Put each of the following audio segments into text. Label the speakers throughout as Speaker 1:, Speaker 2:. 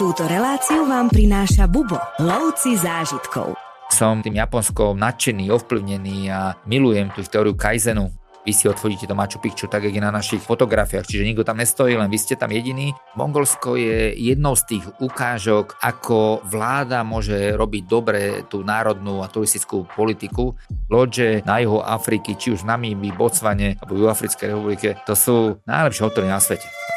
Speaker 1: Túto reláciu vám prináša Bubo, lovci zážitkov.
Speaker 2: Som tým Japonskou nadšený, ovplyvnený a milujem tú teóriu Kaizenu. Vy si odfodíte to Machu Picchu tak, jak je na našich fotografiách, čiže nikto tam nestojí, len vy ste tam jediní. Mongolsko je jednou z tých ukážok, ako vláda môže robiť dobre tú národnú a turistickú politiku. Lodže na juhu Afriky, či už v Namíbi, Botsvane alebo v Africkej republike, to sú najlepšie hotely na svete.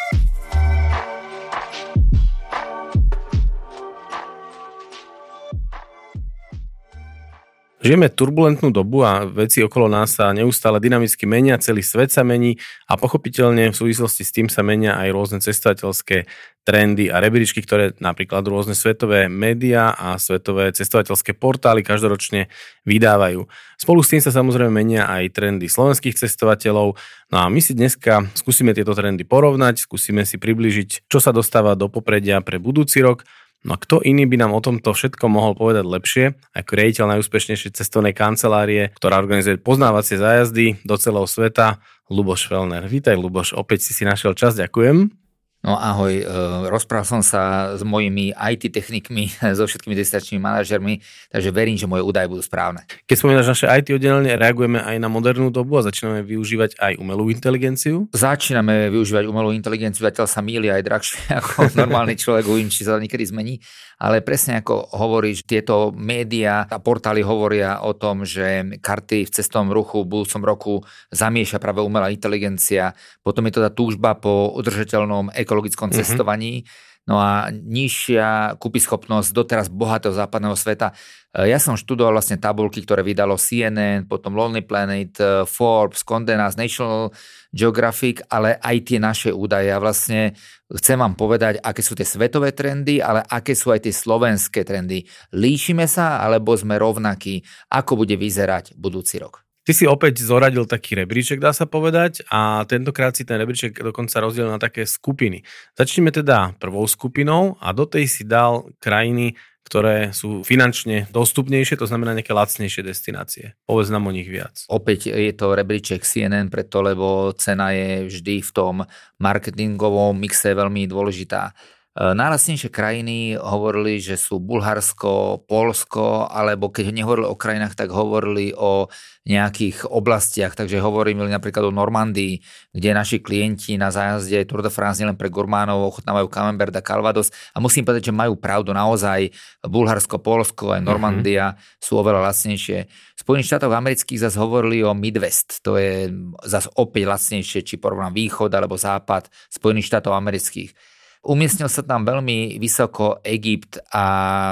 Speaker 3: Žijeme turbulentnú dobu a veci okolo nás sa neustále dynamicky menia, celý svet sa mení a pochopiteľne v súvislosti s tým sa menia aj rôzne cestovateľské trendy a rebríčky, ktoré napríklad rôzne svetové médiá a svetové cestovateľské portály každoročne vydávajú. Spolu s tým sa samozrejme menia aj trendy slovenských cestovateľov. No a my si dneska skúsime tieto trendy porovnať, skúsime si približiť, čo sa dostáva do popredia pre budúci rok No a kto iný by nám o tomto všetko mohol povedať lepšie, ako riaditeľ najúspešnejšej cestovnej kancelárie, ktorá organizuje poznávacie zájazdy do celého sveta, Luboš Felner. Vítaj Luboš, opäť si si našiel čas, ďakujem.
Speaker 2: No ahoj, e, rozprával som sa s mojimi IT technikmi, so všetkými destinačnými manažermi, takže verím, že moje údaje budú správne.
Speaker 3: Keď spomínaš naše IT oddelenie, reagujeme aj na modernú dobu a začíname využívať aj umelú inteligenciu?
Speaker 2: Začíname využívať umelú inteligenciu, zatiaľ sa míli aj drahšie ako normálny človek, uvidím, či sa niekedy zmení, ale presne ako hovoríš, tieto médiá a portály hovoria o tom, že karty v cestovnom ruchu v budúcom roku zamieša práve umelá inteligencia, potom je to tá túžba po udržateľnom eko ekologickom mm-hmm. cestovaní. No a nižšia kúpyschopnosť doteraz bohatého západného sveta. E, ja som študoval vlastne tabulky, ktoré vydalo CNN, potom Lonely Planet, e, Forbes, Condé Nast, National Geographic, ale aj tie naše údaje. A vlastne chcem vám povedať, aké sú tie svetové trendy, ale aké sú aj tie slovenské trendy. Líšime sa, alebo sme rovnakí? Ako bude vyzerať budúci rok?
Speaker 3: Ty si opäť zoradil taký rebríček, dá sa povedať, a tentokrát si ten rebríček dokonca rozdiel na také skupiny. Začneme teda prvou skupinou a do tej si dal krajiny, ktoré sú finančne dostupnejšie, to znamená nejaké lacnejšie destinácie. Povedz nám o nich viac.
Speaker 2: Opäť je to rebríček CNN preto, lebo cena je vždy v tom marketingovom mixe veľmi dôležitá. E, najlacnejšie krajiny hovorili, že sú Bulharsko, Polsko, alebo keď nehovorili o krajinách, tak hovorili o nejakých oblastiach, takže hovorili napríklad o Normandii, kde naši klienti na zájazde Tour de France nielen pre gurmánov ochotnávajú Camembert a Calvados a musím povedať, že majú pravdu, naozaj Bulharsko, Polsko aj. Normandia mm-hmm. sú oveľa lacnejšie. V Spojených štátoch amerických zase hovorili o Midwest, to je zase opäť lacnejšie, či porovnám východ alebo západ Spojených štátov amerických. Umiestnil sa tam veľmi vysoko Egypt a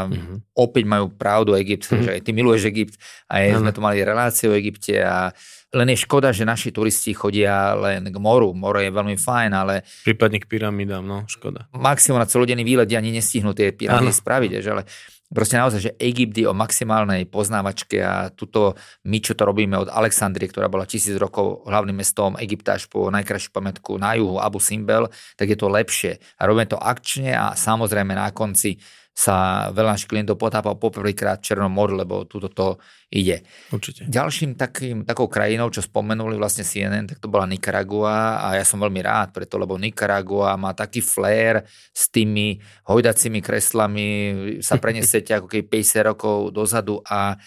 Speaker 2: mm-hmm. opäť majú pravdu Egypt, mm-hmm. že aj ty miluješ Egypt a aj sme tu mali relácie o Egypte a len je škoda, že naši turisti chodia len k moru. Moro je veľmi fajn, ale...
Speaker 3: Prípadne k pyramidám, no, škoda.
Speaker 2: Maximum na celodenný výlet ani nestihnú tie pyramídy spraviť, že, ale Proste naozaj, že Egypt je o maximálnej poznávačke a tuto my, čo to robíme od Alexandrie, ktorá bola tisíc rokov hlavným mestom Egypta až po najkrajšiu pamätku na juhu Abu Simbel, tak je to lepšie. A robíme to akčne a samozrejme na konci sa veľa našich klientov potápal poprvýkrát v Černom moru, lebo túto to ide.
Speaker 3: Určite.
Speaker 2: Ďalším takým, takou krajinou, čo spomenuli vlastne CNN, tak to bola Nicaragua a ja som veľmi rád preto, lebo Nicaragua má taký flair s tými hojdacími kreslami, sa prenesete ako keby 50 rokov dozadu a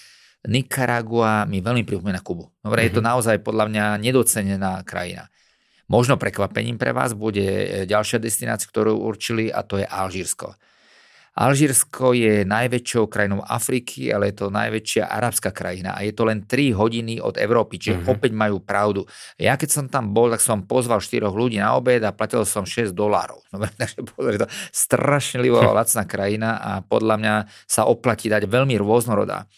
Speaker 2: Nicaragua mi veľmi pripomína Kubu. Dobre, mm-hmm. je to mhm. naozaj podľa mňa nedocenená krajina. Možno prekvapením pre vás bude ďalšia destinácia, ktorú určili a to je Alžírsko. Alžírsko je najväčšou krajinou Afriky, ale je to najväčšia arabská krajina a je to len 3 hodiny od Európy, čiže uh-huh. opäť majú pravdu. Ja keď som tam bol, tak som pozval 4 ľudí na obed a platil som 6 dolárov. No, takže je to strašne lacná krajina a podľa mňa sa oplatí dať veľmi rôznorodá.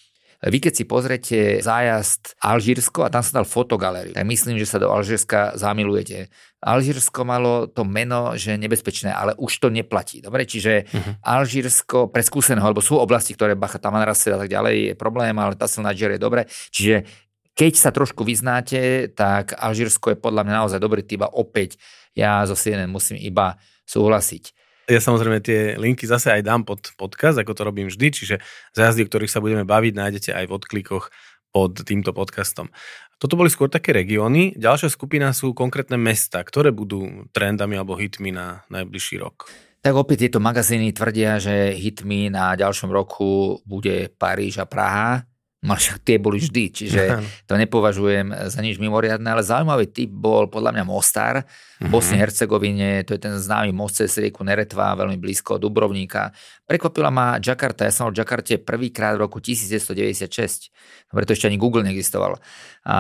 Speaker 2: Vy keď si pozrete zájazd Alžírsko a tam sa dal fotogalériu, tak myslím, že sa do Alžírska zamilujete. Alžírsko malo to meno, že nebezpečné, ale už to neplatí. Dobre, čiže uh-huh. Alžírsko pre skúseného, lebo sú oblasti, ktoré Bacha Tamanrase a tak ďalej je problém, ale tá Niger je dobre. Čiže keď sa trošku vyznáte, tak Alžírsko je podľa mňa naozaj dobrý typ a opäť ja zo CNN musím iba súhlasiť.
Speaker 3: Ja samozrejme tie linky zase aj dám pod podcast, ako to robím vždy, čiže zjazdy, o ktorých sa budeme baviť, nájdete aj v odklikoch pod týmto podcastom. Toto boli skôr také regióny. Ďalšia skupina sú konkrétne mesta, ktoré budú trendami alebo hitmi na najbližší rok.
Speaker 2: Tak opäť tieto magazíny tvrdia, že hitmi na ďalšom roku bude Paríž a Praha. No však tie boli vždy, čiže to nepovažujem za nič mimoriadne, ale zaujímavý typ bol podľa mňa Mostar, v Bosne Hercegovine, to je ten známy most cez rieku Neretva, veľmi blízko Dubrovníka. Prekvapila ma Jakarta, ja som bol v Jakarte prvýkrát v roku 1996, preto ešte ani Google neexistoval. A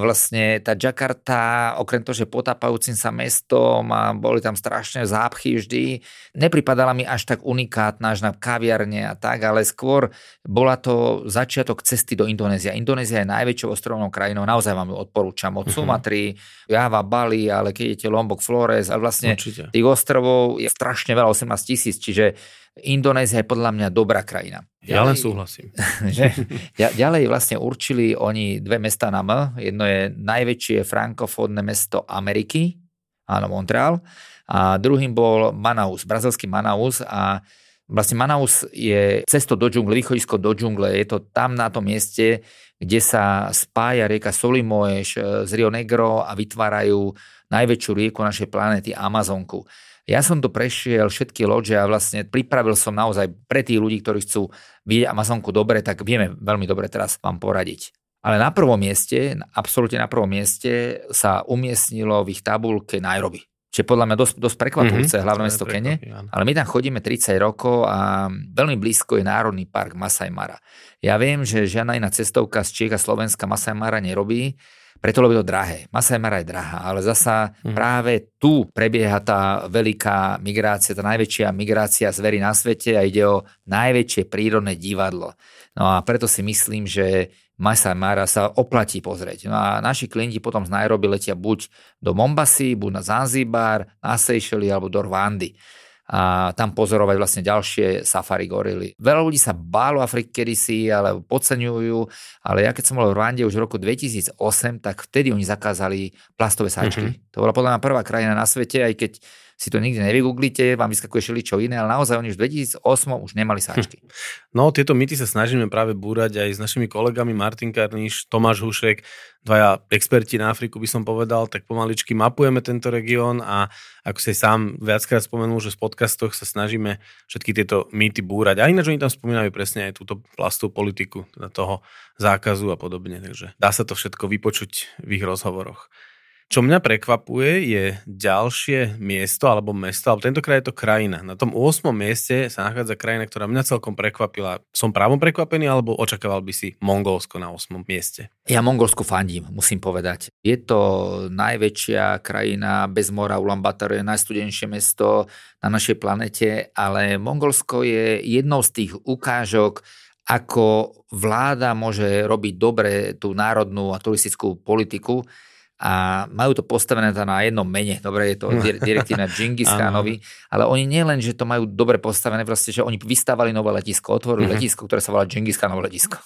Speaker 2: vlastne tá Jakarta, okrem toho, že potápajúcim sa mestom a boli tam strašné zápchy vždy, nepripadala mi až tak unikátna, až na kaviarne a tak, ale skôr bola to začiatok cesty do Indonézia. Indonézia je najväčšou ostrovnou krajinou, naozaj vám ju odporúčam od Sumatry, Java, Bali, ale keď idete Lombok, Flores a vlastne Určite. tých ostrovov je strašne veľa, 18 tisíc, čiže Indonézia je podľa mňa dobrá krajina.
Speaker 3: Ja len súhlasím.
Speaker 2: že, ďalej vlastne určili oni dve mesta na M. Jedno je najväčšie frankofónne mesto Ameriky, áno, Montreal. A druhým bol Manaus, brazilský Manaus a Vlastne Manaus je cesto do džungle, východisko do džungle. Je to tam na tom mieste, kde sa spája rieka Solimoeš z Rio Negro a vytvárajú najväčšiu rieku našej planéty Amazonku. Ja som to prešiel všetky loďe a vlastne pripravil som naozaj pre tých ľudí, ktorí chcú vidieť Amazonku dobre, tak vieme veľmi dobre teraz vám poradiť. Ale na prvom mieste, absolútne na prvom mieste sa umiestnilo v ich tabulke Nairobi. Čiže podľa mňa dosť, dosť prekvapujúce mm-hmm, hlavné mesto Kene. Ale my tam chodíme 30 rokov a veľmi blízko je Národný park Masai Mara. Ja viem, že žiadna iná cestovka z Čiech a Slovenska Masai Mara nerobí, preto lebo je to drahé. Masaj Mara je drahá, ale zasa hmm. práve tu prebieha tá veľká migrácia, tá najväčšia migrácia zvery na svete a ide o najväčšie prírodné divadlo. No a preto si myslím, že Masaj Mara sa oplatí pozrieť. No a naši klienti potom z Nairobi letia buď do Mombasy, buď na Zanzibar, na Seychelles alebo do Rwandy a tam pozorovať vlastne ďalšie safari gorily. Veľa ľudí sa bálo Afriky kedysi, ale podceňujú, ale ja keď som bol v Rwande už v roku 2008, tak vtedy oni zakázali plastové sáčky. Mm-hmm. To bola podľa mňa prvá krajina na svete, aj keď si to nikdy nevygooglite, vám vyskakuje čo iné, ale naozaj oni už v 2008 už nemali sáčky.
Speaker 3: No, tieto mýty sa snažíme práve búrať aj s našimi kolegami Martin Karniš, Tomáš Hušek, dvaja experti na Afriku by som povedal, tak pomaličky mapujeme tento región a ako si sám viackrát spomenul, že v podcastoch sa snažíme všetky tieto mýty búrať. A ináč oni tam spomínajú presne aj túto plastovú politiku, teda toho zákazu a podobne, takže dá sa to všetko vypočuť v ich rozhovoroch. Čo mňa prekvapuje je ďalšie miesto alebo mesto, alebo tentokrát je to krajina. Na tom 8. mieste sa nachádza krajina, ktorá mňa celkom prekvapila. Som právom prekvapený alebo očakával by si Mongolsko na 8. mieste?
Speaker 2: Ja Mongolsku fandím, musím povedať. Je to najväčšia krajina bez mora, Ulaanbaatar je najstudenšie mesto na našej planete, ale Mongolsko je jednou z tých ukážok, ako vláda môže robiť dobre tú národnú a turistickú politiku a majú to postavené na jednom mene. Dobre, je to direktíva Džingis Khanovi, ale oni nie len, že to majú dobre postavené, proste, že oni vystávali nové letisko, otvorili uh-huh. letisko, ktoré sa volá Džingis Khanov letisko.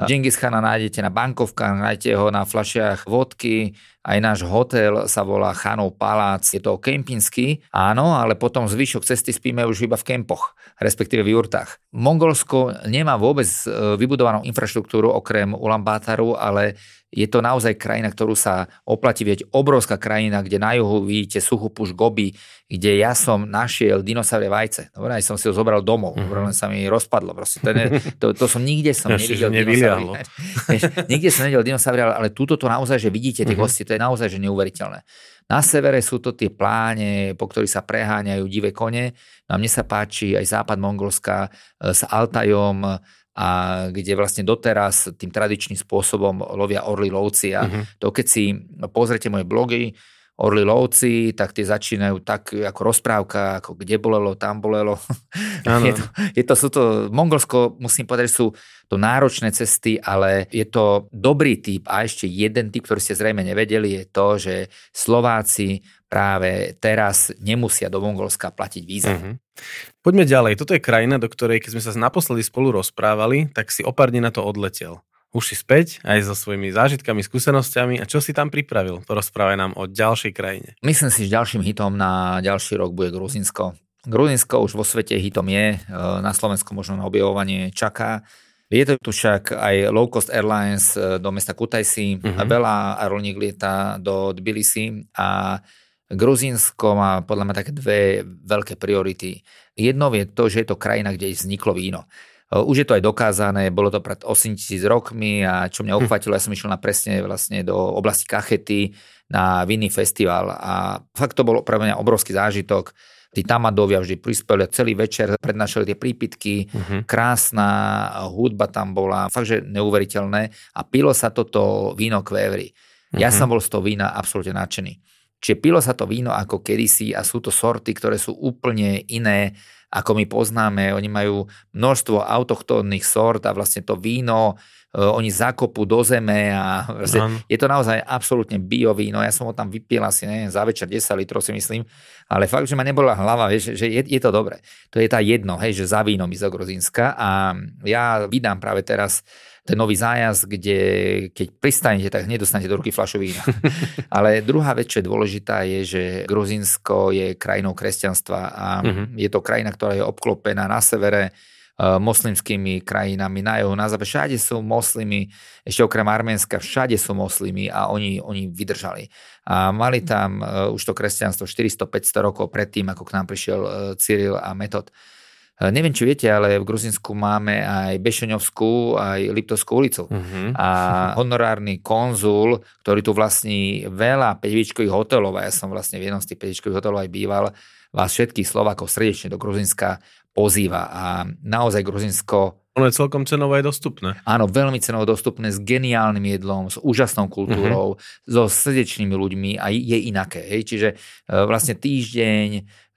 Speaker 2: Džingis Khana nájdete na bankovkách, nájdete ho na fľašiach vodky, aj náš hotel sa volá Chanov Palác, je to kempinský, áno, ale potom zvyšok cesty spíme už iba v kempoch, respektíve v jurtách. Mongolsko nemá vôbec e, vybudovanú infraštruktúru okrem Ulaanbaataru, ale je to naozaj krajina, ktorú sa oplatí vieť. Obrovská krajina, kde na juhu vidíte suchú puš Gobi, kde ja som našiel dinosaurie vajce. Dobre, aj som si ho zobral domov, mm-hmm. len sa mi rozpadlo. Proste. To, ne, to, to som nikde som nevidel dinosaurie. nikde som nevidel dinosaurie, ale, túto to naozaj, že vidíte tie mm-hmm. kosti, to je naozaj že neuveriteľné. Na severe sú to tie pláne, po ktorých sa preháňajú divé kone. No a mne sa páči aj západ Mongolska e, s Altajom, a kde vlastne doteraz tým tradičným spôsobom lovia orly lovci a uh-huh. to keď si pozrete moje blogy, orly lovci, tak tie začínajú tak ako rozprávka, ako kde bolelo, tam bolelo. je to, je to, sú to, Mongolsko, musím povedať, sú to náročné cesty, ale je to dobrý typ a ešte jeden typ, ktorý ste zrejme nevedeli, je to, že Slováci práve teraz nemusia do Mongolska platiť víza. Uh-huh.
Speaker 3: Poďme ďalej. Toto je krajina, do ktorej, keď sme sa naposledy spolu rozprávali, tak si o pár dní na to odletel. Už si späť aj so svojimi zážitkami, skúsenosťami a čo si tam pripravil? Porozprávaj nám o ďalšej krajine.
Speaker 2: Myslím si, že ďalším hitom na ďalší rok bude Gruzinsko. Gruzinsko už vo svete hitom je, e, na Slovensku možno na objavovanie čaká. To tu však aj low cost airlines e, do mesta Kutaisi, uh-huh. veľa aerolíniek lieta do Tbilisi a Gruzínsko má podľa mňa také dve veľké priority. Jednou je to, že je to krajina, kde vzniklo víno. Už je to aj dokázané, bolo to pred 8 tisíc rokmi a čo mňa hm. uchvátilo, ja som išiel na presne vlastne do oblasti Kachety na vinný festival a fakt to bol pre mňa obrovský zážitok. Tí tamadovia vždy prispeli celý večer, prednášali tie prípitky, uh-huh. krásna hudba tam bola, fakt, že neuveriteľné a pilo sa toto víno kvévry. Uh-huh. Ja mhm. som bol z toho vína absolútne nadšený. Čiže pilo sa to víno ako kedysi a sú to sorty, ktoré sú úplne iné ako my poznáme. Oni majú množstvo autochtónnych sort a vlastne to víno e, oni zakopú do zeme a vlastne je to naozaj absolútne bio víno. Ja som ho tam vypil asi neviem, za večer 10 litrov si myslím, ale fakt, že ma nebola hlava, vieš, že je, je to dobré. To je tá jedno, hej, že za vínom z Grozínska a ja vydám práve teraz ten nový zájazd, kde keď pristanete, tak hneď dostanete do ruky fľašu vína. Ale druhá vec, čo je dôležitá, je, že Gruzinsko je krajinou kresťanstva a uh-huh. je to krajina, ktorá je obklopená na severe uh, moslimskými krajinami, na juhu, na západe. Všade sú moslimy, ešte okrem Arménska, všade sú moslimy a oni, oni vydržali. A mali tam uh, už to kresťanstvo 400-500 rokov predtým, ako k nám prišiel uh, Cyril a Metod. E, neviem, či viete, ale v Gruzinsku máme aj Bešeňovskú, aj Liptovskú ulicu. Uh-huh. A honorárny konzul, ktorý tu vlastní veľa peťvičkových hotelov, a ja som vlastne v jednom z tých peťvičkových hotelov aj býval, vás všetkých Slovákov srdečne do Gruzinska pozýva. A naozaj Gruzinsko
Speaker 3: ono je celkom cenovo aj dostupné.
Speaker 2: Áno, veľmi cenovo dostupné, s geniálnym jedlom, s úžasnou kultúrou, uh-huh. so srdečnými ľuďmi a je inaké. Hej? Čiže e, vlastne týždeň,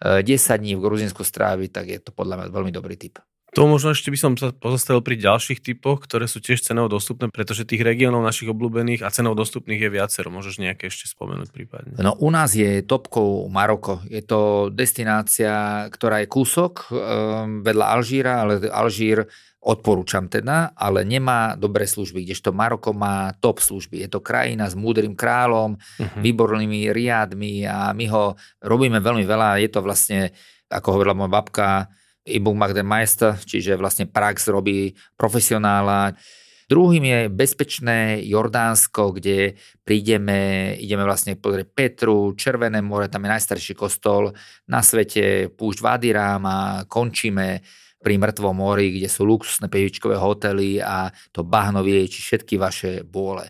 Speaker 2: 10 e, dní v Gruzinsku stráviť, tak je to podľa mňa veľmi dobrý typ.
Speaker 3: To možno ešte by som sa pozastavil pri ďalších typoch, ktoré sú tiež cenovo dostupné, pretože tých regiónov našich obľúbených a cenovo dostupných je viacero. Môžeš nejaké ešte spomenúť prípadne?
Speaker 2: No u nás je topkou Maroko. Je to destinácia, ktorá je kúsok um, vedľa Alžíra, ale Alžír odporúčam teda, ale nemá dobré služby, kdežto Maroko má top služby. Je to krajina s múdrym kráľom, uh-huh. výbornými riadmi a my ho robíme veľmi veľa. Je to vlastne, ako hovorila moja babka, Ibung Magden Meister, čiže vlastne prax robí profesionála. Druhým je bezpečné Jordánsko, kde prídeme, ideme vlastne pozrieť Petru, Červené more, tam je najstarší kostol na svete, púšť Vadiram a končíme pri Mŕtvom mori, kde sú luxusné pevičkové hotely a to bahno vylieči všetky vaše bôle.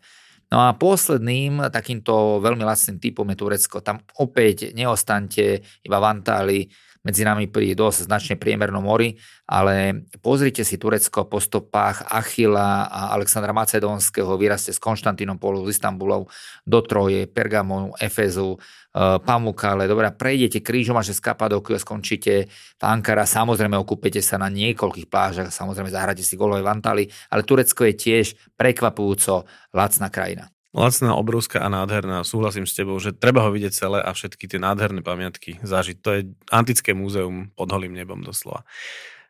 Speaker 2: No a posledným takýmto veľmi lacným typom je Turecko. Tam opäť neostante iba v Antáli, medzi nami pri dosť značne priemernom mori, ale pozrite si Turecko po stopách Achila a Alexandra Macedónskeho, vyraste z Konštantinopolu, z Istanbulov do Troje, Pergamonu, Efezu, eh, Pamukale, dobre, prejdete krížom až z Kapadokiu a skončíte v Ankara, samozrejme okúpete sa na niekoľkých plážach, samozrejme zahrate si golové vantali, ale Turecko je tiež prekvapujúco lacná krajina.
Speaker 3: Lacná, obrovská a nádherná. Súhlasím s tebou, že treba ho vidieť celé a všetky tie nádherné pamiatky zažiť. To je antické múzeum pod holým nebom doslova.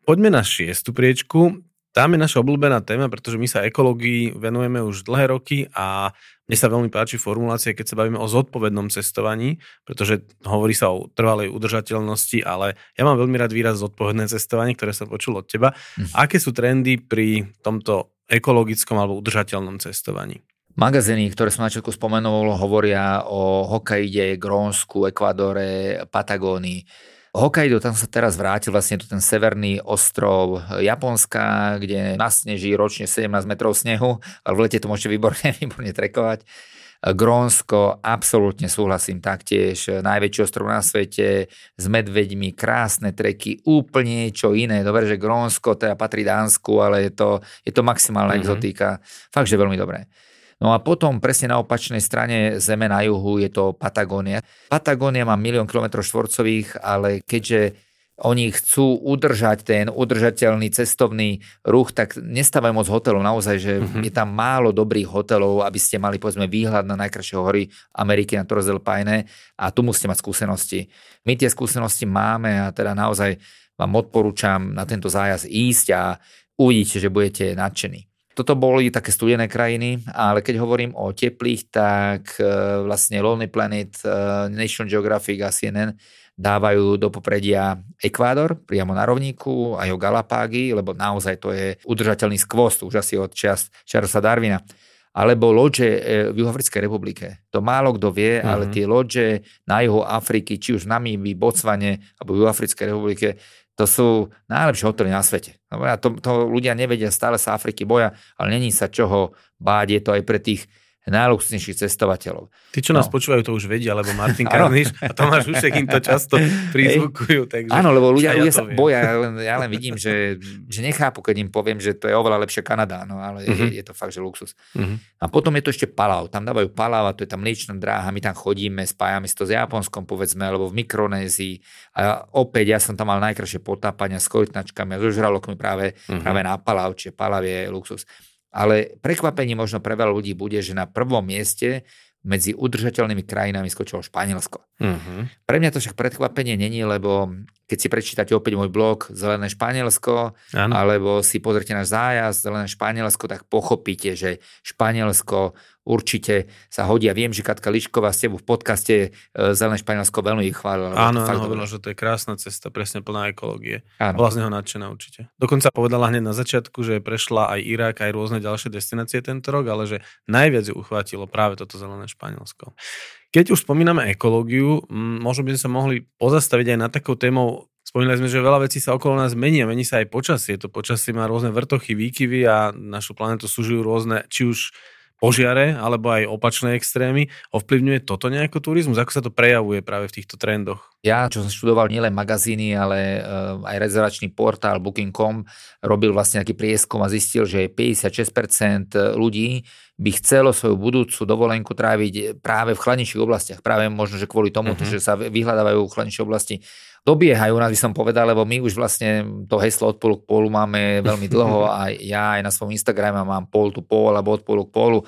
Speaker 3: Poďme na šiestu priečku. Tam je naša obľúbená téma, pretože my sa ekológii venujeme už dlhé roky a mne sa veľmi páči formulácia, keď sa bavíme o zodpovednom cestovaní, pretože hovorí sa o trvalej udržateľnosti, ale ja mám veľmi rád výraz zodpovedné cestovanie, ktoré som počul od teba. Hm. Aké sú trendy pri tomto ekologickom alebo udržateľnom cestovaní?
Speaker 2: Magazíny, ktoré som na začiatku spomenul, hovoria o Hokkaide, Grónsku, Ekvadore, Patagónii. Hokkaido, tam sa teraz vrátil vlastne tu ten severný ostrov Japonska, kde nasneží ročne 17 metrov snehu, ale v lete to môžete výborne, výborne trekovať. Grónsko, absolútne súhlasím taktiež, najväčší ostrov na svete, s medveďmi, krásne treky, úplne niečo iné. Dobre, že Grónsko teda patrí Dánsku, ale je to, je to maximálna mm-hmm. exotika. Fakt, že veľmi dobré. No a potom presne na opačnej strane zeme na juhu je to Patagónia. Patagónia má milión kilometrov štvorcových, ale keďže oni chcú udržať ten udržateľný cestovný ruch, tak nestávajú moc hotelov. Naozaj, že mm-hmm. je tam málo dobrých hotelov, aby ste mali povedzme výhľad na najkrajšie hory Ameriky na Torres del Paine a tu musíte mať skúsenosti. My tie skúsenosti máme a teda naozaj vám odporúčam na tento zájazd ísť a uvidíte, že budete nadšení. Toto boli také studené krajiny, ale keď hovorím o teplých, tak e, vlastne Lonely Planet, e, National Geographic a CNN dávajú do popredia Ekvádor priamo na rovníku, aj o Galapágy, lebo naozaj to je udržateľný skvost už asi od čas Charlesa Darwina. alebo loďe e, v Juhoafrickej republike. To málo kto vie, mm-hmm. ale tie loďe na juhu Afriky, či už v Namíbi, Botsvane alebo v Juhoafrickej republike, to sú najlepšie hotely na svete. To, to ľudia nevedia, stále sa Afriky boja, ale není sa čoho báť, je to aj pre tých najluxusnejších cestovateľov.
Speaker 3: Tí, čo nás no. počúvajú, to už vedia, lebo Martin Karniš a Tomáš Ušek im to často prizvukujú. Takže
Speaker 2: Áno, lebo ľudia, ľudia sa boja, ja len, ja len vidím, že, že nechápu, keď im poviem, že to je oveľa lepšie Kanada, no ale uh-huh. je, mhm. je to fakt, že luxus. Uh-huh. A potom je to ešte Palau, tam dávajú Palau a to je tam mliečná dráha, my tam chodíme, spájame si to s Japonskom, povedzme, alebo v Mikronézii. A opäť ja som tam mal najkrajšie potápania s korytnačkami a so žralokmi práve, uh-huh. práve na Palau, čiže Palau je luxus. Ale prekvapenie možno pre veľa ľudí bude, že na prvom mieste medzi udržateľnými krajinami skočilo Španielsko. Uh-huh. Pre mňa to však prekvapenie není, lebo keď si prečítate opäť môj blog Zelené Španielsko, ano. alebo si pozrite náš zájazd Zelené Španielsko, tak pochopíte, že Španielsko určite sa hodí. Ja viem, že Katka Lišková ste v podcaste e, Zelené Španielsko veľmi ich chválila.
Speaker 3: Áno, áno, hovorila, že to je krásna cesta, presne plná ekológie. Áno. Bola z neho nadšená určite. Dokonca povedala hneď na začiatku, že prešla aj Irak, aj rôzne ďalšie destinácie tento rok, ale že najviac ju uchvátilo práve toto Zelené Španielsko. Keď už spomíname ekológiu, možno by sme sa mohli pozastaviť aj na takou témou Spomínali sme, že veľa vecí sa okolo nás mení a mení sa aj počasie. To počasie má rôzne vrtochy, výkyvy a našu planetu súžujú rôzne, či už požiare alebo aj opačné extrémy. Ovplyvňuje toto nejako turizmus? Ako sa to prejavuje práve v týchto trendoch?
Speaker 2: Ja, čo som študoval nielen magazíny, ale uh, aj rezervačný portál Booking.com robil vlastne nejaký prieskum a zistil, že 56% ľudí by chcelo svoju budúcu dovolenku tráviť práve v chladnejších oblastiach. Práve možno, že kvôli tomu, uh-huh. že sa vyhľadávajú chladnejšie oblasti dobiehajú nás, by som povedal, lebo my už vlastne to heslo od polu k polu máme veľmi dlho a ja aj na svojom Instagrame mám pol tu pol alebo od polu k polu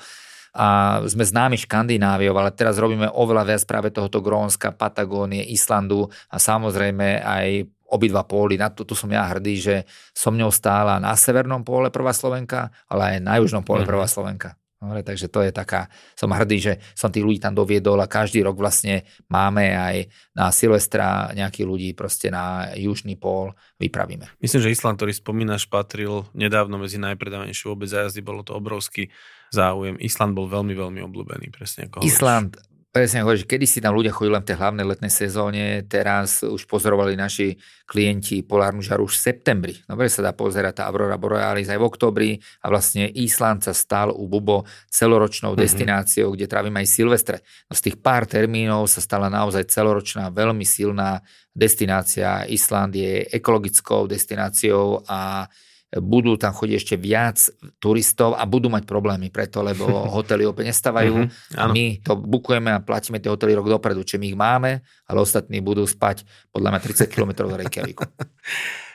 Speaker 2: a sme známi Škandináviou, ale teraz robíme oveľa viac práve tohoto Grónska, Patagónie, Islandu a samozrejme aj obidva póly. Na to tu som ja hrdý, že som ňou stála na severnom pole prvá Slovenka, ale aj na južnom pole mhm. prvá Slovenka. Dobre, takže to je taká, som hrdý, že som tých ľudí tam doviedol a každý rok vlastne máme aj na Silvestra nejakých ľudí proste na južný pól vypravíme.
Speaker 3: Myslím, že Island, ktorý spomínaš, patril nedávno medzi najpredávanejšie vôbec zajazdy, bolo to obrovský záujem. Island bol veľmi, veľmi obľúbený, presne ako
Speaker 2: Island, Presne hovorí, že kedy si tam ľudia chodili len v tej hlavnej letnej sezóne, teraz už pozorovali naši klienti polárnu žaru už v septembri. Dobre sa dá pozerať tá Aurora Borealis aj v oktobri a vlastne Island sa stal u Bubo celoročnou mm-hmm. destináciou, kde trávime aj Silvestre. No z tých pár termínov sa stala naozaj celoročná, veľmi silná destinácia. Island je ekologickou destináciou a budú tam chodiť ešte viac turistov a budú mať problémy preto, lebo hotely opäť nestávajú. Mm-hmm, my to bukujeme a platíme tie hotely rok dopredu, či my ich máme, ale ostatní budú spať podľa mňa 30 km do Reykjavíku.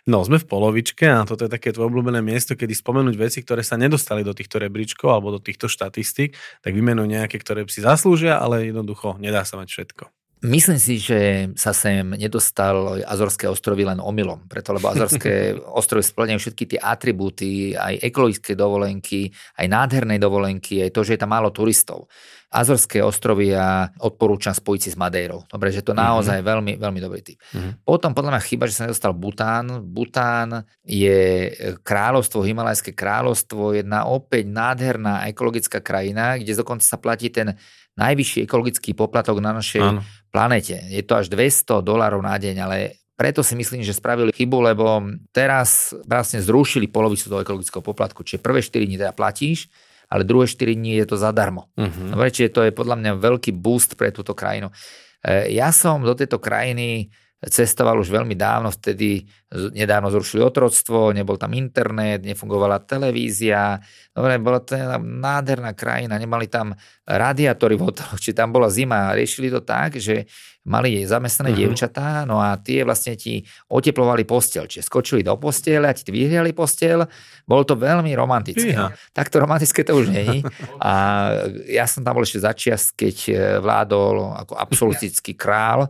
Speaker 3: No, sme v polovičke a toto je také tvoje obľúbené miesto, kedy spomenúť veci, ktoré sa nedostali do týchto rebríčkov alebo do týchto štatistík, tak vymenuj nejaké, ktoré si zaslúžia, ale jednoducho nedá sa mať všetko.
Speaker 2: Myslím si, že sa sem nedostal Azorské ostrovy len omylom, preto lebo Azorské ostrovy splňajú všetky tie atribúty, aj ekologické dovolenky, aj nádhernej dovolenky, aj to, že je tam málo turistov. Azorské ostrovy ja odporúčam spojiť si s Madejrou. Dobre, že to naozaj mm-hmm. veľmi, veľmi dobrý typ. Mm-hmm. Potom podľa mňa chyba, že sa nedostal Bután. Bután je kráľovstvo, Himalajské kráľovstvo, jedna opäť nádherná ekologická krajina, kde dokonca sa platí ten najvyšší ekologický poplatok na našej Áno. planete. Je to až 200 dolarov na deň, ale preto si myslím, že spravili chybu, lebo teraz vlastne zrušili polovicu toho ekologického poplatku. Čiže prvé 4 dní teda platíš, ale druhé 4 dní je to zadarmo. Uh-huh. Dobre, čiže to je podľa mňa veľký boost pre túto krajinu. E, ja som do tejto krajiny cestoval už veľmi dávno, vtedy nedávno zrušili otroctvo, nebol tam internet, nefungovala televízia, dobre, bola to nádherná krajina, nemali tam radiátory v hoteloch, či tam bola zima, riešili to tak, že mali zamestnané uh-huh. dievčatá, no a tie vlastne ti oteplovali postel, čiže skočili do postele a ti vyhriali postel, bolo to veľmi romantické. Uh-huh. Takto romantické to už není. A ja som tam bol ešte začias, keď vládol ako absolutický král,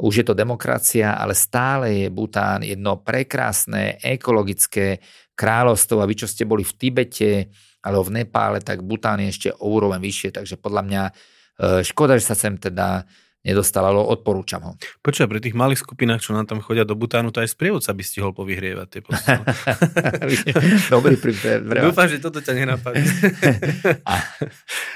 Speaker 2: už je to demokracia, ale stále je Bután jedno prekrásne ekologické kráľovstvo. A vy, čo ste boli v Tibete alebo v Nepále, tak Bután je ešte o úroveň vyššie, takže podľa mňa e, škoda, že sa sem teda nedostal, ale odporúčam ho.
Speaker 3: Počkaj, pri tých malých skupinách, čo nám tam chodia do Butánu, to aj sprievodca by stihol povyhrievať tie
Speaker 2: Dobrý prípad.
Speaker 3: Dúfam, že toto ťa nenapadne.
Speaker 2: a,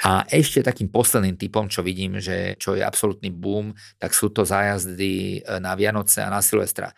Speaker 2: a ešte takým posledným typom, čo vidím, že čo je absolútny boom, tak sú to zájazdy e, na Vianoce a na Silvestra.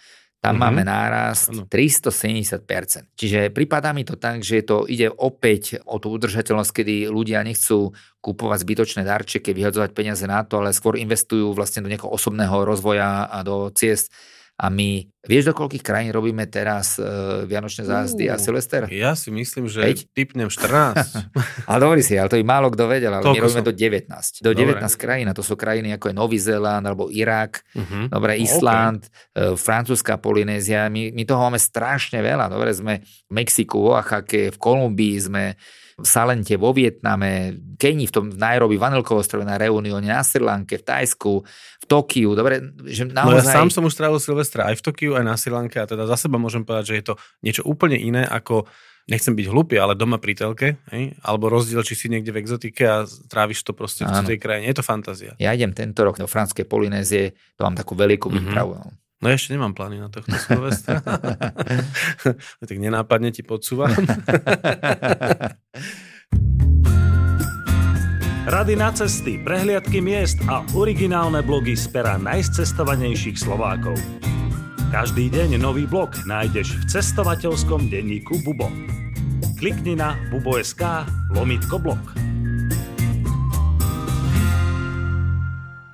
Speaker 2: Tam mm-hmm. máme nárast ano. 370%. Čiže prípada mi to tak, že to ide opäť o tú udržateľnosť, kedy ľudia nechcú kúpovať zbytočné darčeky, vyhadzovať peniaze na to, ale skôr investujú vlastne do nejakého osobného rozvoja a do ciest a my, vieš, do koľkých krajín robíme teraz uh, Vianočné zájazdy uh, a Silvester?
Speaker 3: Ja si myslím, že Peť? typnem 14.
Speaker 2: ale dobrý si, ale to i málo kto vedel, ale Toľko my robíme som... do 19. Do Dobre. 19 krajín, a to sú krajiny ako je Nový Zéland, alebo Irak, uh-huh. dobre, Island, okay. uh, francúzska Polynézia, my, my toho máme strašne veľa. Dobre, sme v Mexiku, v Oaxaque, v Kolumbii sme, v Salente, vo Vietname, Keni, v tom v Nairobi, Vanilkovo ostrove na Reunione, na Sri Lanke, v Tajsku, v Tokiu, dobre, že naozaj... No
Speaker 3: ja sám som už strávil Silvestra aj v Tokiu, aj na Sri Lanke a teda za seba môžem povedať, že je to niečo úplne iné ako nechcem byť hlupý, ale doma pri telke, hej? alebo rozdiel, či si niekde v exotike a tráviš to proste v tej krajine. Je to fantázia.
Speaker 2: Ja idem tento rok do franskej Polynézie, to mám takú veľkú mm-hmm. výpravu. No.
Speaker 3: No ešte nemám plány na tohto Silvestra. tak nenápadne ti podsúvam.
Speaker 4: Rady na cesty, prehliadky miest a originálne blogy z pera najcestovanejších Slovákov. Každý deň nový blog nájdeš v cestovateľskom denníku Bubo. Klikni na bubo.sk lomitko blog.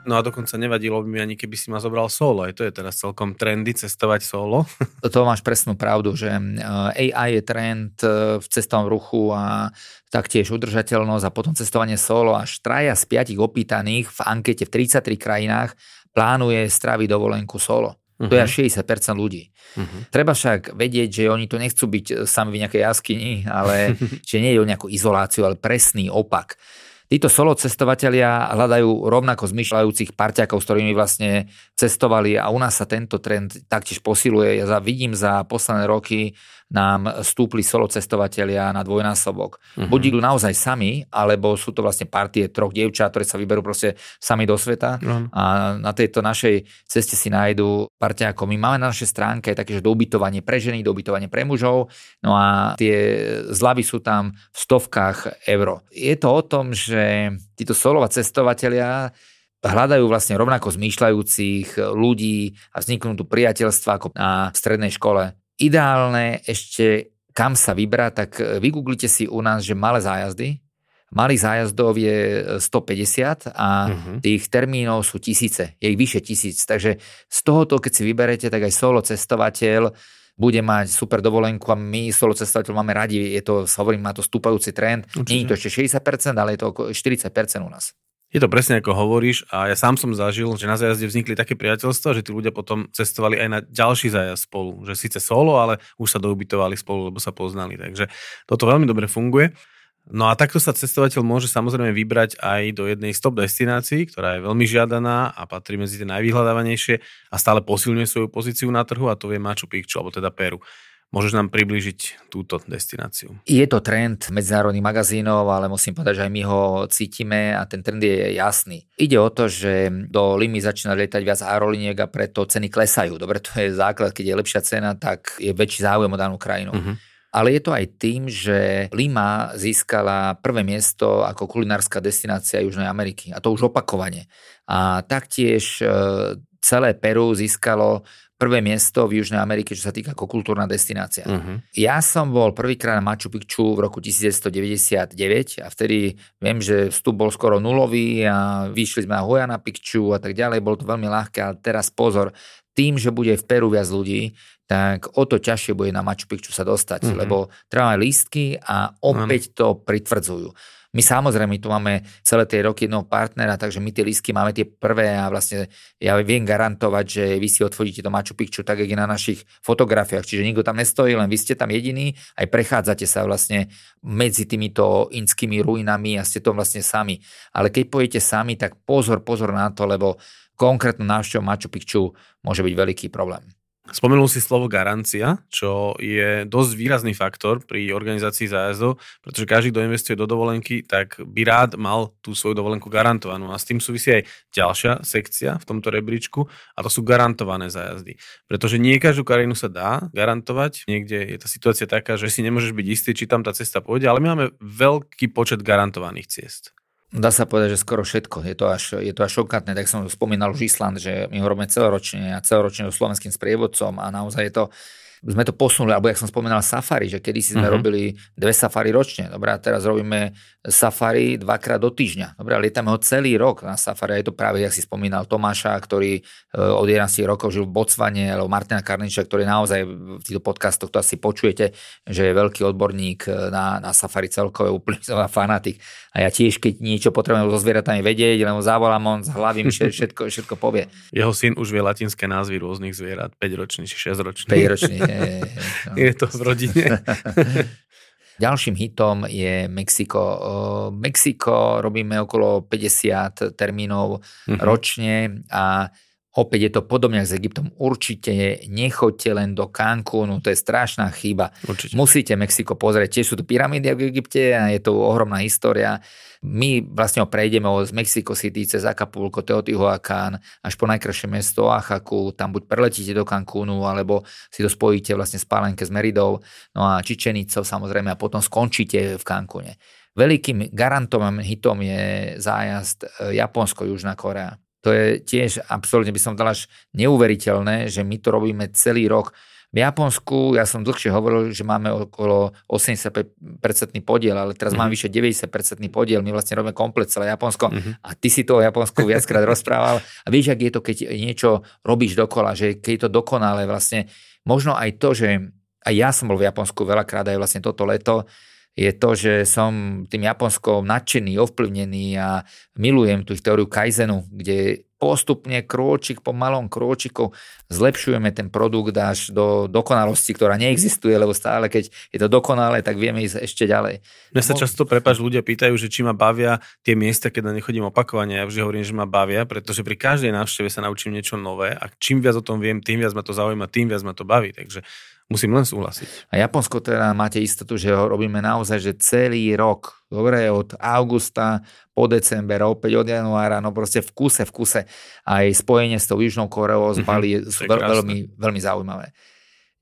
Speaker 3: No a dokonca nevadilo by mi ani keby si ma zobral solo. Aj to je teraz celkom trendy cestovať solo.
Speaker 2: To máš presnú pravdu, že eh, AI je trend eh, v cestovnom ruchu a taktiež udržateľnosť a potom cestovanie solo. Až traja z piatich opýtaných v ankete v 33 krajinách plánuje stráviť dovolenku solo. Uh-huh. To je až 60% mhm. ľudí. Uh-huh. Treba však vedieť, že oni to nechcú byť sami v nejakej jaskyni, ale že nie je o nejakú izoláciu, ale presný opak. Títo solo cestovatelia hľadajú rovnako zmyšľajúcich parťakov, s ktorými vlastne cestovali a u nás sa tento trend taktiež posiluje. Ja vidím za posledné roky nám stúpli solo cestovatelia na dvojnásobok. Uh-huh. Buď idú naozaj sami, alebo sú to vlastne partie troch dievčat, ktoré sa vyberú proste sami do sveta uh-huh. a na tejto našej ceste si nájdú partia ako my. Máme na našej stránke také, že do ubytovanie pre ženy, do ubytovanie pre mužov, no a tie zľavy sú tam v stovkách eur. Je to o tom, že títo solova cestovatelia hľadajú vlastne rovnako zmýšľajúcich ľudí a vzniknú tu priateľstva ako na strednej škole ideálne ešte kam sa vybrať, tak e, vygooglite si u nás, že malé zájazdy. Malých zájazdov je 150 a uh-huh. tých termínov sú tisíce, je ich vyše tisíc. Takže z tohoto, keď si vyberete, tak aj solo cestovateľ bude mať super dovolenku a my solo cestovateľ máme radi, je to, hovorím, má to stúpajúci trend. Nie je to ešte 60%, ale je to okolo 40% u nás.
Speaker 3: Je to presne ako hovoríš a ja sám som zažil, že na zájazde vznikli také priateľstva, že tí ľudia potom cestovali aj na ďalší zájazd spolu. Že síce solo, ale už sa doubytovali spolu, lebo sa poznali. Takže toto veľmi dobre funguje. No a takto sa cestovateľ môže samozrejme vybrať aj do jednej z top destinácií, ktorá je veľmi žiadaná a patrí medzi tie najvyhľadávanejšie a stále posilňuje svoju pozíciu na trhu a to je Machu Picchu, alebo teda Peru. Môžeš nám priblížiť túto destináciu?
Speaker 2: Je to trend medzinárodných magazínov, ale musím povedať, že aj my ho cítime a ten trend je jasný. Ide o to, že do Limy začína lietať viac aeroliniek a preto ceny klesajú. Dobre, to je základ, keď je lepšia cena, tak je väčší záujem o danú krajinu. Uh-huh. Ale je to aj tým, že Lima získala prvé miesto ako kulinárska destinácia Južnej Ameriky. A to už opakovane. A taktiež e, celé Peru získalo prvé miesto v Južnej Amerike, čo sa týka ako kultúrna destinácia. Uh-huh. Ja som bol prvýkrát na Machu Picchu v roku 1999 a vtedy viem, že vstup bol skoro nulový a vyšli sme na Hojana Picchu a tak ďalej, bolo to veľmi ľahké, ale teraz pozor, tým, že bude v Peru viac ľudí, tak o to ťažšie bude na Machu Picchu sa dostať, uh-huh. lebo treba lístky a opäť uh-huh. to pritvrdzujú. My samozrejme tu máme celé tie roky jednoho partnera, takže my tie lístky máme tie prvé a vlastne ja viem garantovať, že vy si otvoríte to Machu Picchu tak, jak je na našich fotografiách. Čiže nikto tam nestojí, len vy ste tam jediní, aj prechádzate sa vlastne medzi týmito inskými ruinami a ste to vlastne sami. Ale keď pojete sami, tak pozor, pozor na to, lebo konkrétnu návštevu Machu Picchu môže byť veľký problém.
Speaker 3: Spomenul si slovo garancia, čo je dosť výrazný faktor pri organizácii zájazdov, pretože každý, kto investuje do dovolenky, tak by rád mal tú svoju dovolenku garantovanú. A s tým súvisí aj ďalšia sekcia v tomto rebríčku a to sú garantované zájazdy. Pretože nie každú krajinu sa dá garantovať. Niekde je tá situácia taká, že si nemôžeš byť istý, či tam tá cesta pôjde, ale my máme veľký počet garantovaných ciest.
Speaker 2: Dá sa povedať, že skoro všetko. Je to až, je to až šokantné. Tak som spomínal už Island, že my robíme celoročne a celoročne so slovenským sprievodcom a naozaj je to sme to posunuli, alebo jak som spomínal safari, že kedy si sme uh-huh. robili dve safari ročne, dobre, a teraz robíme safari dvakrát do týždňa, dobre, lietame ho celý rok na safari, a je to práve, jak si spomínal Tomáša, ktorý e, od 11 rokov žil v Botsvane, alebo Martina Karniča, ktorý naozaj v týchto podcastoch to asi počujete, že je veľký odborník e, na, na safari celkové, úplne fanatik. A ja tiež, keď niečo potrebujem so zvieratami vedieť, len zavolám, on z hlavy všetko, všetko povie.
Speaker 3: Jeho syn už vie latinské názvy rôznych zvierat, 5 ročný či 6 ročný.
Speaker 2: 5 ročný,
Speaker 3: no. Je to v rodine.
Speaker 2: Ďalším hitom je Mexiko. Mexiko robíme okolo 50 termínov uh-huh. ročne a opäť je to podobne s Egyptom. Určite nechoďte len do Cancúnu, to je strašná chyba. Určite. Musíte Mexiko pozrieť. Tiež sú tu pyramídy v Egypte a je to ohromná história. My vlastne ho prejdeme z Mexico City cez Acapulco, Teotihuacán až po najkrajšie mesto Oaxacu, tam buď preletíte do Cancúnu, alebo si to spojíte vlastne z Palenke s Meridou, no a Čičenicou samozrejme a potom skončíte v Cancúne. Veľkým garantovaným hitom je zájazd e, Japonsko-Južná Korea. To je tiež absolútne by som dal až neuveriteľné, že my to robíme celý rok v Japonsku, ja som dlhšie hovoril, že máme okolo 85% podiel, ale teraz mm-hmm. mám vyše 90% podiel, my vlastne robíme komplet celé Japonsko mm-hmm. a ty si to o Japonsku viackrát rozprával a vieš, ak je to, keď niečo robíš dokola, že keď je to dokonale vlastne, možno aj to, že aj ja som bol v Japonsku veľakrát aj vlastne toto leto, je to, že som tým Japonskom nadšený, ovplyvnený a milujem tú teóriu Kaizenu, kde postupne krôčik po malom krôčiku zlepšujeme ten produkt až do dokonalosti, ktorá neexistuje, lebo stále keď je to dokonalé, tak vieme ísť ešte ďalej.
Speaker 3: Mňa sa často, prepáč, ľudia pýtajú, že či ma bavia tie miesta, keď na ne chodím opakovane. Ja vždy hovorím, že ma bavia, pretože pri každej návšteve sa naučím niečo nové a čím viac o tom viem, tým viac ma to zaujíma, tým viac ma to baví. Takže Musím len súhlasiť.
Speaker 2: A Japonsko teda máte istotu, že ho robíme naozaj, že celý rok, dobre, od augusta po december, opäť od januára, no proste v kuse, v kuse. Aj spojenie s tou Južnou Koreou z mhm, Bali mm-hmm, sú veľ, veľmi, veľmi zaujímavé.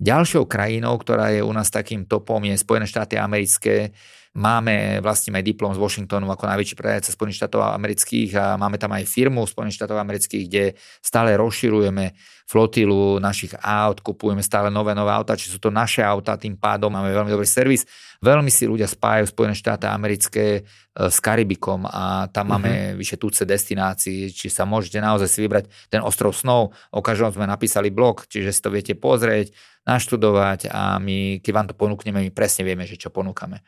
Speaker 2: Ďalšou krajinou, ktorá je u nás takým topom, je Spojené štáty americké. Máme, vlastníme aj diplom z Washingtonu ako najväčší predajca Spojených štátov amerických a máme tam aj firmu Spojených štátov amerických, kde stále rozširujeme flotilu našich aut, kupujeme stále nové, nové auta, či sú to naše auta, tým pádom máme veľmi dobrý servis. Veľmi si ľudia spájajú Spojené štáty americké e, s Karibikom a tam máme mm-hmm. vyše túce destinácií, či sa môžete naozaj si vybrať ten ostrov snov. O každom sme napísali blog, čiže si to viete pozrieť, naštudovať a my, keď vám to ponúkneme, my presne vieme, že čo ponúkame.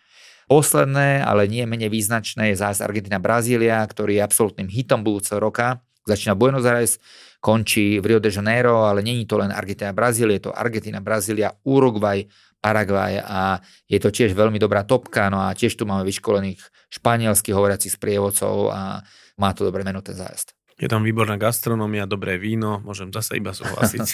Speaker 2: Posledné, ale nie menej význačné je zás Argentina Brazília, ktorý je absolútnym hitom budúceho roka. Začína Buenos Aires, končí v Rio de Janeiro, ale není to len Argentina Brazília, je to Argentina Brazília, Uruguay, Paraguay a je to tiež veľmi dobrá topka, no a tiež tu máme vyškolených španielských hovoriacich sprievodcov a má to dobré meno ten zájazd.
Speaker 3: Je tam výborná gastronomia, dobré víno, môžem zase iba súhlasiť.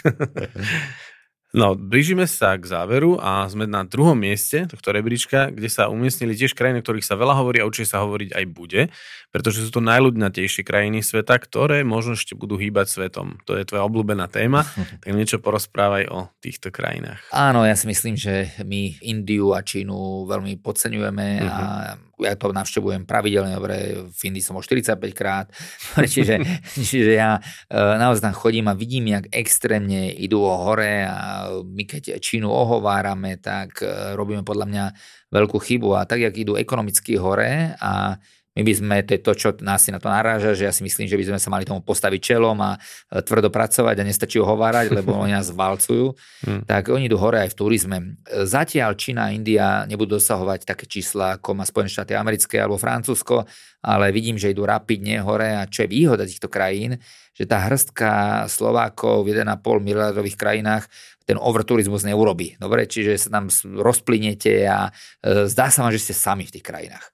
Speaker 3: No, blížime sa k záveru a sme na druhom mieste tohto rebríčka, kde sa umiestnili tiež krajiny, o ktorých sa veľa hovorí a určite sa hovoriť aj bude, pretože sú to najľudnatejšie krajiny sveta, ktoré možno ešte budú hýbať svetom. To je tvoja obľúbená téma, tak niečo porozprávaj o týchto krajinách.
Speaker 2: Áno, ja si myslím, že my Indiu a Čínu veľmi podceňujeme uh-huh. a mhm ja to navštevujem pravidelne, dobre, v Indii som bol 45 krát, čiže, čiže ja e, naozaj tam chodím a vidím, jak extrémne idú o hore a my keď Čínu ohovárame, tak e, robíme podľa mňa veľkú chybu. A tak, jak idú ekonomicky hore a my by sme, to je to, čo nás si na to naráža, že ja si myslím, že by sme sa mali tomu postaviť čelom a e, tvrdo pracovať a nestačí ho hovárať, lebo oni nás valcujú. Hmm. Tak oni idú hore aj v turizme. Zatiaľ Čína a India nebudú dosahovať také čísla, ako má Spojené štáty americké alebo Francúzsko, ale vidím, že idú rapidne hore a čo je výhoda týchto krajín, že tá hrstka Slovákov v 1,5 miliardových krajinách ten overturizmus neurobi. Dobre, čiže sa tam rozplynete a e, zdá sa vám, že ste sami v tých krajinách.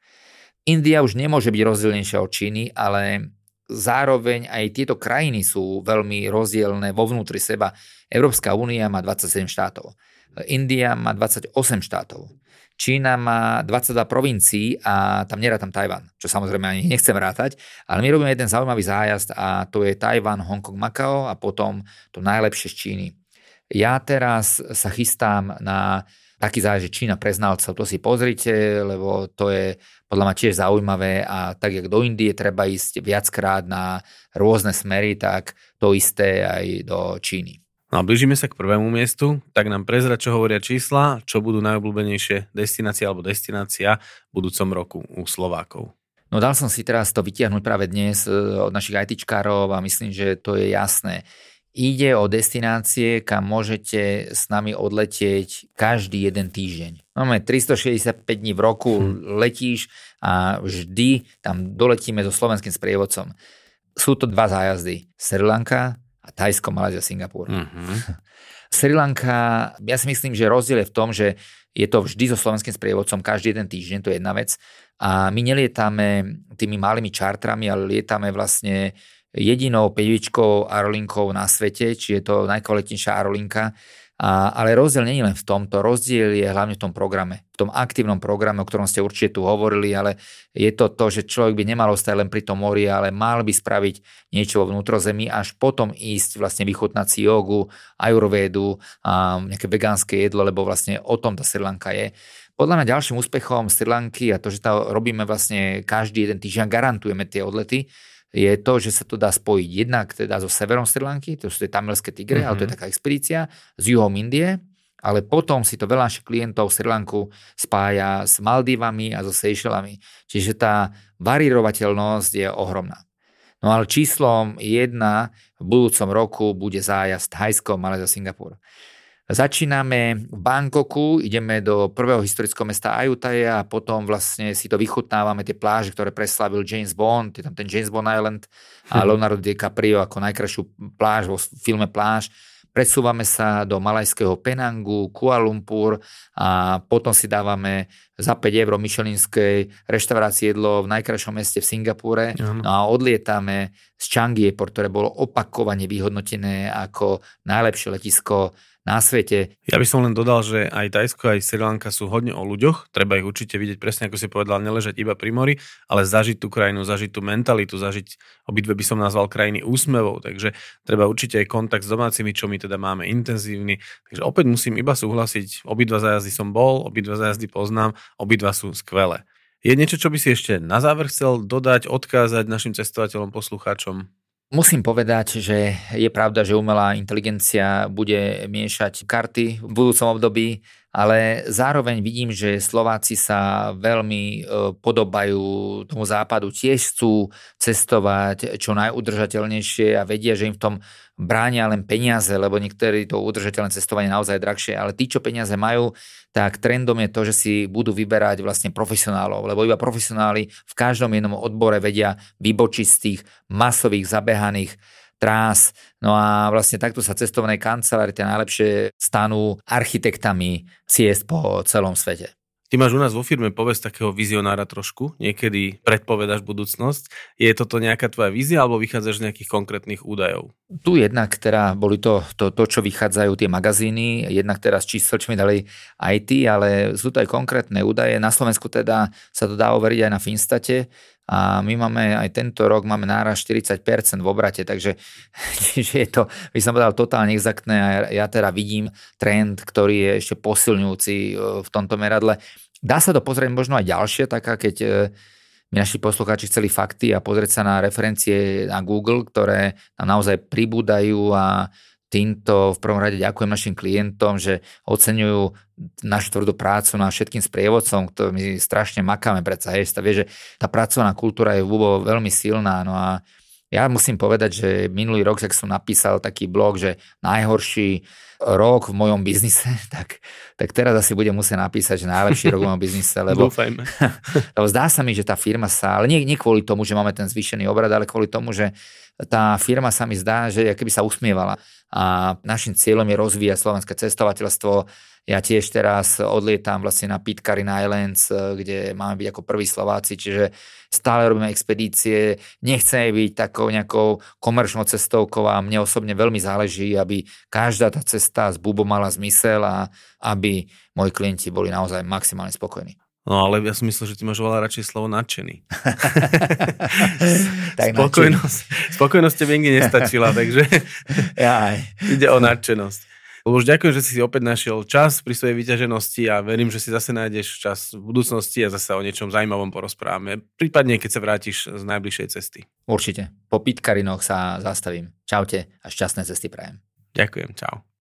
Speaker 2: India už nemôže byť rozdielnejšia od Číny, ale zároveň aj tieto krajiny sú veľmi rozdielne vo vnútri seba. Európska únia má 27 štátov. India má 28 štátov. Čína má 22 provincií a tam nerátam Tajvan, čo samozrejme ani nechcem rátať, ale my robíme jeden zaujímavý zájazd a to je Tajvan, Hongkong, Makao a potom to najlepšie z Číny. Ja teraz sa chystám na taký že Čína pre znalcov, to si pozrite, lebo to je podľa mňa tiež zaujímavé a tak, jak do Indie treba ísť viackrát na rôzne smery, tak to isté aj do Číny.
Speaker 3: No a blížime sa k prvému miestu, tak nám prezrať, čo hovoria čísla, čo budú najobľúbenejšie destinácie alebo destinácia v budúcom roku u Slovákov.
Speaker 2: No dal som si teraz to vytiahnuť práve dnes e, od našich ITčkárov a myslím, že to je jasné. Ide o destinácie, kam môžete s nami odletieť každý jeden týždeň. Máme 365 dní v roku, hm. letíš a vždy tam doletíme so slovenským sprievodcom. Sú to dva zájazdy. Sri Lanka a Thajsko, Malázia, Singapur. Mm-hmm. Sri Lanka, ja si myslím, že rozdiel je v tom, že je to vždy so slovenským sprievodcom každý jeden týždeň, to je jedna vec. A my nelietame tými malými čartrami, ale lietame vlastne jedinou pevičkou aerolinkou na svete, či je to najkvalitnejšia aerolinka a, ale rozdiel nie je len v tomto, rozdiel je hlavne v tom programe, v tom aktívnom programe, o ktorom ste určite tu hovorili, ale je to to, že človek by nemal ostať len pri tom mori, ale mal by spraviť niečo vo vnútrozemí, až potom ísť vlastne vychutnať si jogu, ajurvédu, a nejaké vegánske jedlo, lebo vlastne o tom tá Sri Lanka je. Podľa mňa ďalším úspechom Sri Lanky a to, že to robíme vlastne každý jeden týždeň, garantujeme tie odlety, je to, že sa to dá spojiť jednak teda so severom Sri Lanky, to sú tie tamilské tigre, mm-hmm. ale to je mhm. taká expedícia, s juhom Indie, ale potom si to veľa našich klientov Sri Lanku spája s Maldivami a so Seychellami. Čiže tá varirovateľnosť je ohromná. No ale číslom jedna v budúcom roku bude zájazd Thajsko, Malézia, Singapur. Začíname v Bangkoku, ideme do prvého historického mesta Ayutthaya a potom vlastne si to vychutnávame, tie pláže, ktoré preslavil James Bond, je tam ten James Bond Island a hm. Leonardo DiCaprio ako najkrajšiu pláž vo filme Pláž. Presúvame sa do malajského Penangu, Kuala Lumpur a potom si dávame za 5 eur myšelinskej reštaurácie jedlo v najkrajšom meste v Singapúre. No a odlietame z Changi Airport, ktoré bolo opakovane vyhodnotené ako najlepšie letisko na svete.
Speaker 3: Ja by som len dodal, že aj Tajsko, aj Sri Lanka sú hodne o ľuďoch. Treba ich určite vidieť presne, ako si povedal, neležať iba pri mori, ale zažiť tú krajinu, zažiť tú mentalitu, zažiť obidve by som nazval krajiny úsmevou. Takže treba určite aj kontakt s domácimi, čo my teda máme intenzívny. Takže opäť musím iba súhlasiť, obidva zájazdy som bol, obidva zájazdy poznám, obidva sú skvelé. Je niečo, čo by si ešte na záver chcel dodať, odkázať našim cestovateľom, poslucháčom?
Speaker 2: Musím povedať, že je pravda, že umelá inteligencia bude miešať karty v budúcom období, ale zároveň vidím, že Slováci sa veľmi e, podobajú tomu západu, tiež chcú cestovať čo najudržateľnejšie a vedia, že im v tom bránia len peniaze, lebo niektorí to udržateľné cestovanie naozaj drahšie, ale tí, čo peniaze majú, tak trendom je to, že si budú vyberať vlastne profesionálov, lebo iba profesionáli v každom jednom odbore vedia vybočiť z tých masových zabehaných trás. No a vlastne takto sa cestovné kancelárie tie najlepšie stanú architektami ciest po celom svete.
Speaker 3: Ty máš u nás vo firme povesť takého vizionára trošku, niekedy predpovedaš budúcnosť. Je toto nejaká tvoja vízia alebo vychádzaš z nejakých konkrétnych údajov?
Speaker 2: Tu jednak teda boli to, to, to, čo vychádzajú tie magazíny, jednak teraz čísel, čo mi dali IT, ale sú to aj konkrétne údaje. Na Slovensku teda sa to dá overiť aj na Finstate a my máme aj tento rok máme náraz 40% v obrate, takže že je to, by som povedal, totálne exaktné a ja teda vidím trend, ktorý je ešte posilňujúci e, v tomto meradle. Dá sa to pozrieť možno aj ďalšie, taká keď e, mi naši poslucháči chceli fakty a pozrieť sa na referencie na Google, ktoré nám naozaj pribúdajú a týmto v prvom rade ďakujem našim klientom, že oceňujú našu tvrdú prácu na všetkým sprievodcom, ktorý my strašne makáme predsa, hej, že tá pracovná kultúra je v veľmi silná, no a ja musím povedať, že minulý rok, ak som napísal taký blog, že najhorší rok v mojom biznise, tak, tak teraz asi budem musieť napísať, že najlepší rok v mojom biznise, lebo, lebo zdá sa mi, že tá firma sa, ale nie, nie kvôli tomu, že máme ten zvýšený obrad, ale kvôli tomu, že tá firma sa mi zdá, že keby sa usmievala. A našim cieľom je rozvíjať slovenské cestovateľstvo. Ja tiež teraz odlietam vlastne na Pitcairn Islands, kde máme byť ako prví Slováci, čiže stále robíme expedície, nechceme byť takou nejakou komerčnou cestovkou a mne osobne veľmi záleží, aby každá tá cesta z Bubo mala zmysel a aby moji klienti boli naozaj maximálne spokojní.
Speaker 3: No ale ja som myslel, že ty máš volať radšej slovo nadšený. tak spokojnosť, spokojnosť tebe nikdy nestačila, takže ide o nadšenosť. Už ďakujem, že si si opäť našiel čas pri svojej vyťaženosti a verím, že si zase nájdeš čas v budúcnosti a zase o niečom zaujímavom porozprávame. Prípadne, keď sa vrátiš z najbližšej cesty.
Speaker 2: Určite. Po Pitkarinoch sa zastavím. Čaute a šťastné cesty prajem.
Speaker 3: Ďakujem, čau.